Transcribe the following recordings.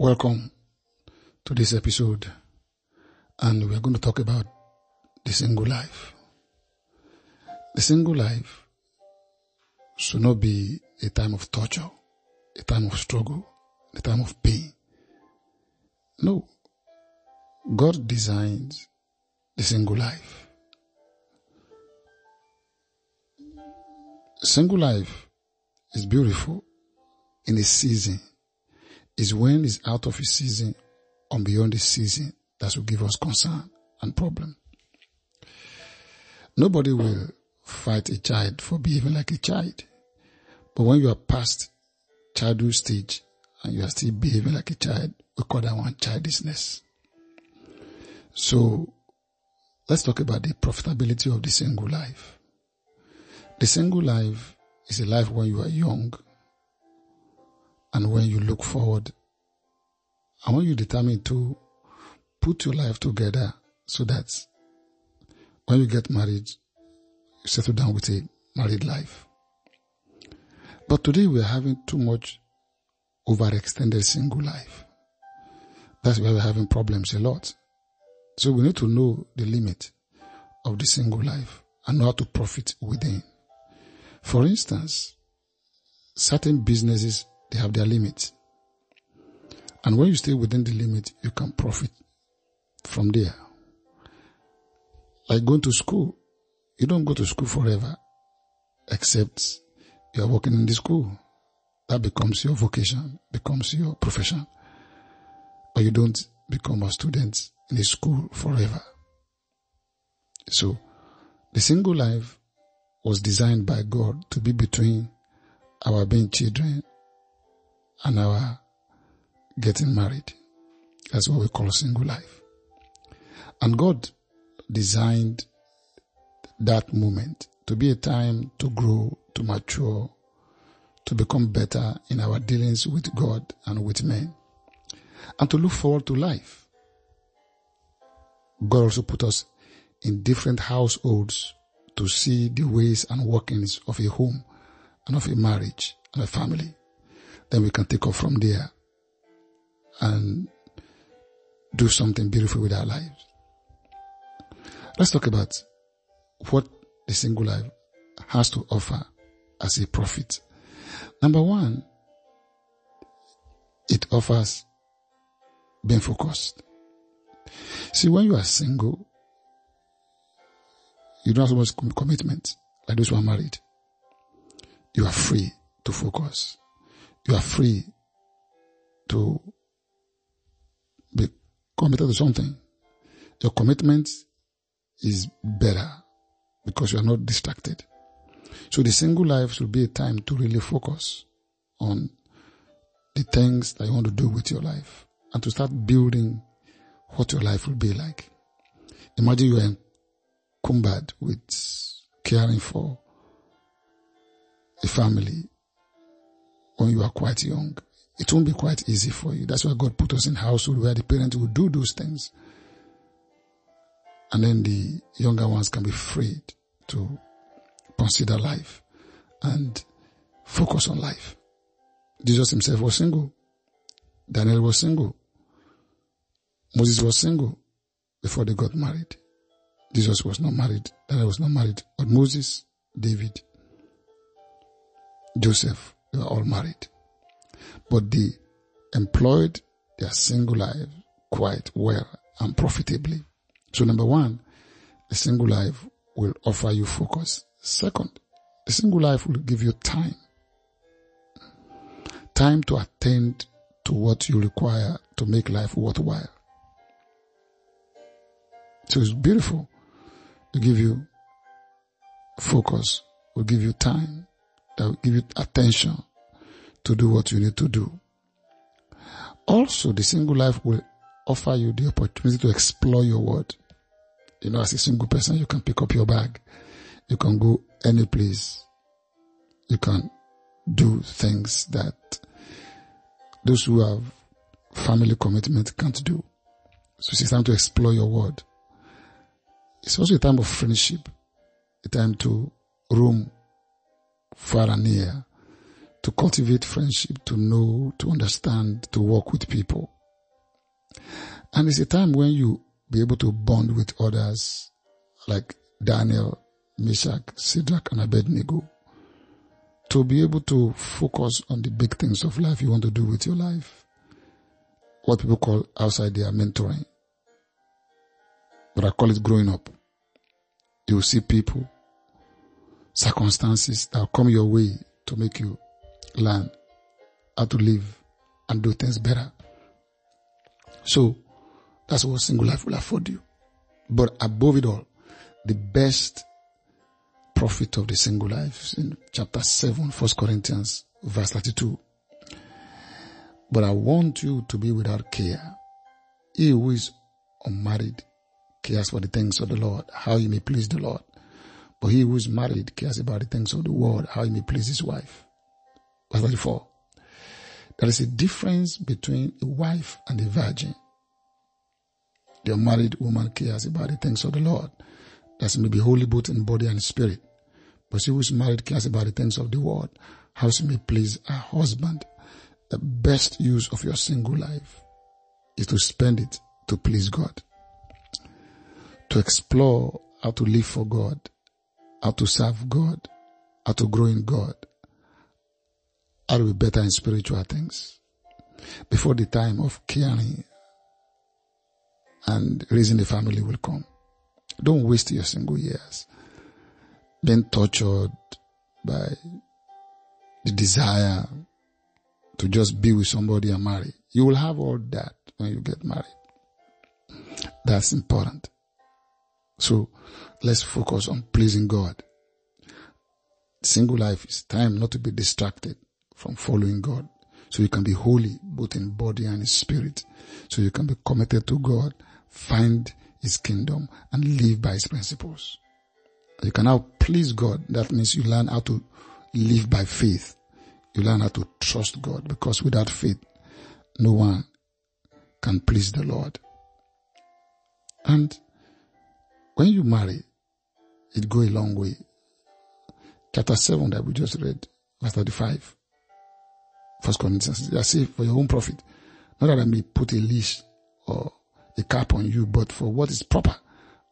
Welcome this episode, and we are going to talk about the single life. The single life should not be a time of torture, a time of struggle, a time of pain. No. God designs the single life. Single life is beautiful in a season is when it's out of his season or beyond his season that will give us concern and problem. Nobody will fight a child for behaving like a child. But when you are past childhood stage and you are still behaving like a child, we call that one childishness. So let's talk about the profitability of the single life. The single life is a life when you are young and when you look forward and want you determined to put your life together so that when you get married, you settle down with a married life. But today we are having too much overextended single life. That's why we're having problems a lot. So we need to know the limit of the single life and know how to profit within. For instance, certain businesses they have their limits. And when you stay within the limit, you can profit from there. Like going to school. You don't go to school forever, except you are working in the school. That becomes your vocation, becomes your profession. But you don't become a student in a school forever. So, the single life was designed by God to be between our being children and our getting married. That's what we call a single life. And God designed that moment to be a time to grow, to mature, to become better in our dealings with God and with men, and to look forward to life. God also put us in different households to see the ways and workings of a home and of a marriage and a family. Then we can take off from there and do something beautiful with our lives. Let's talk about what the single life has to offer as a profit. Number one, it offers being focused. See, when you are single, you don't have so much commitment like those who are married. You are free to focus. You are free to committed to something. Your commitment is better because you are not distracted. So the single life should be a time to really focus on the things that you want to do with your life and to start building what your life will be like. Imagine you are encumbered with caring for a family when you are quite young it won't be quite easy for you. That's why God put us in household where the parents will do those things. And then the younger ones can be freed to consider life and focus on life. Jesus himself was single. Daniel was single. Moses was single before they got married. Jesus was not married. Daniel was not married. But Moses, David, Joseph, they were all married but they employed their single life quite well and profitably. So number one, a single life will offer you focus. Second, a single life will give you time. Time to attend to what you require to make life worthwhile. So it's beautiful. To give you focus, will give you time, that will give you attention, to do what you need to do. Also, the single life will offer you the opportunity to explore your world. You know, as a single person, you can pick up your bag. You can go any place. You can do things that those who have family commitment can't do. So it's time to explore your world. It's also a time of friendship, a time to roam far and near, to cultivate friendship, to know, to understand, to work with people. And it's a time when you be able to bond with others like Daniel, Meshach, Shadrach, and Abednego. To be able to focus on the big things of life you want to do with your life. What people call outside their mentoring. But I call it growing up. You will see people, circumstances that will come your way to make you learn how to live and do things better. So that's what single life will afford you. But above it all, the best profit of the single life in chapter 7, 1 Corinthians, verse 32. But I want you to be without care. He who is unmarried cares for the things of the Lord, how he may please the Lord. But he who is married cares about the things of the world, how he may please his wife. Verse 34. There is a difference between a wife and a virgin. The unmarried woman cares about the things of the Lord. That may be holy both in body and spirit. But she who is married cares about the things of the world, how she may please her husband. The best use of your single life is to spend it to please God. To explore how to live for God, how to serve God, how to grow in God, how to be better in spiritual things. Before the time of caring and raising a family will come. Don't waste your single years being tortured by the desire to just be with somebody and marry. You will have all that when you get married. That's important. So let's focus on pleasing God. Single life is time not to be distracted from following God. So you can be holy both in body and in spirit. So you can be committed to God find his kingdom and live by his principles. You can now please God. That means you learn how to live by faith. You learn how to trust God because without faith, no one can please the Lord. And when you marry, it go a long way. Chapter 7 that we just read, verse 35. First Corinthians, I say for your own profit. Not that I may put a leash or a cap on you, but for what is proper,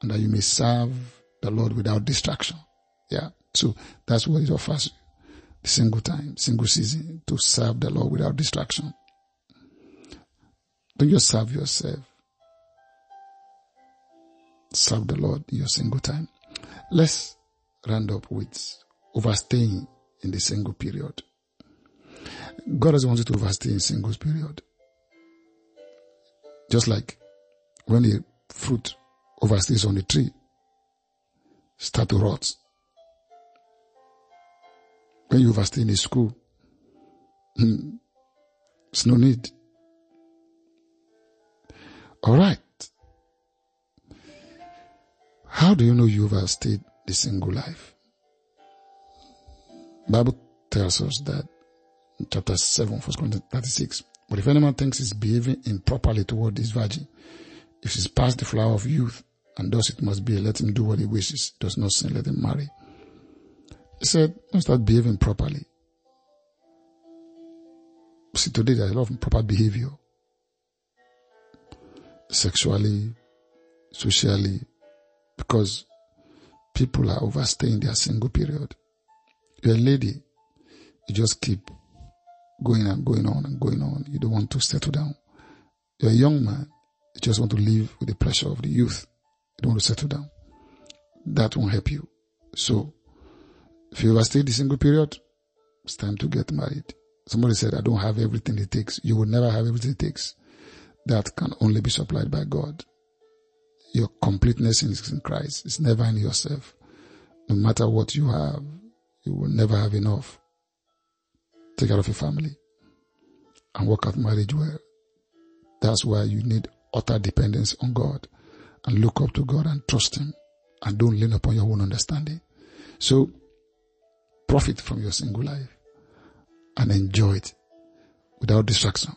and that you may serve the Lord without distraction. Yeah. So that's what it offers you. the single time, single season to serve the Lord without distraction. Don't just serve yourself. Serve the Lord in your single time. Let's round up with overstaying in the single period. God doesn't want you to overstay in single period. Just like when the fruit overstays on the tree, start to rot. When you overstay in a school, it's no need. All right. How do you know you overstayed the single life? Bible tells us that chapter 7, 1 Corinthians 36. But if anyone thinks he's behaving improperly toward his virgin, if she's past the flower of youth, and thus it must be, let him do what he wishes, does not sin, let him marry. He said, don't start behaving properly. See, today there's a lot of improper behavior. Sexually, socially, because people are overstaying their single period. You're a lady, you just keep going and going on and going on. You don't want to settle down. You're a young man, you just want to live with the pressure of the youth. You don't want to settle down. That won't help you. So, if you overstay the single period, it's time to get married. Somebody said, I don't have everything it takes. You will never have everything it takes. That can only be supplied by God. Your completeness is in Christ. It's never in yourself. No matter what you have, you will never have enough. Take care of your family and work out marriage well. That's why you need utter dependence on God and look up to God and trust Him and don't lean upon your own understanding. So profit from your single life and enjoy it without distraction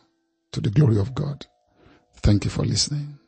to the glory of God. Thank you for listening.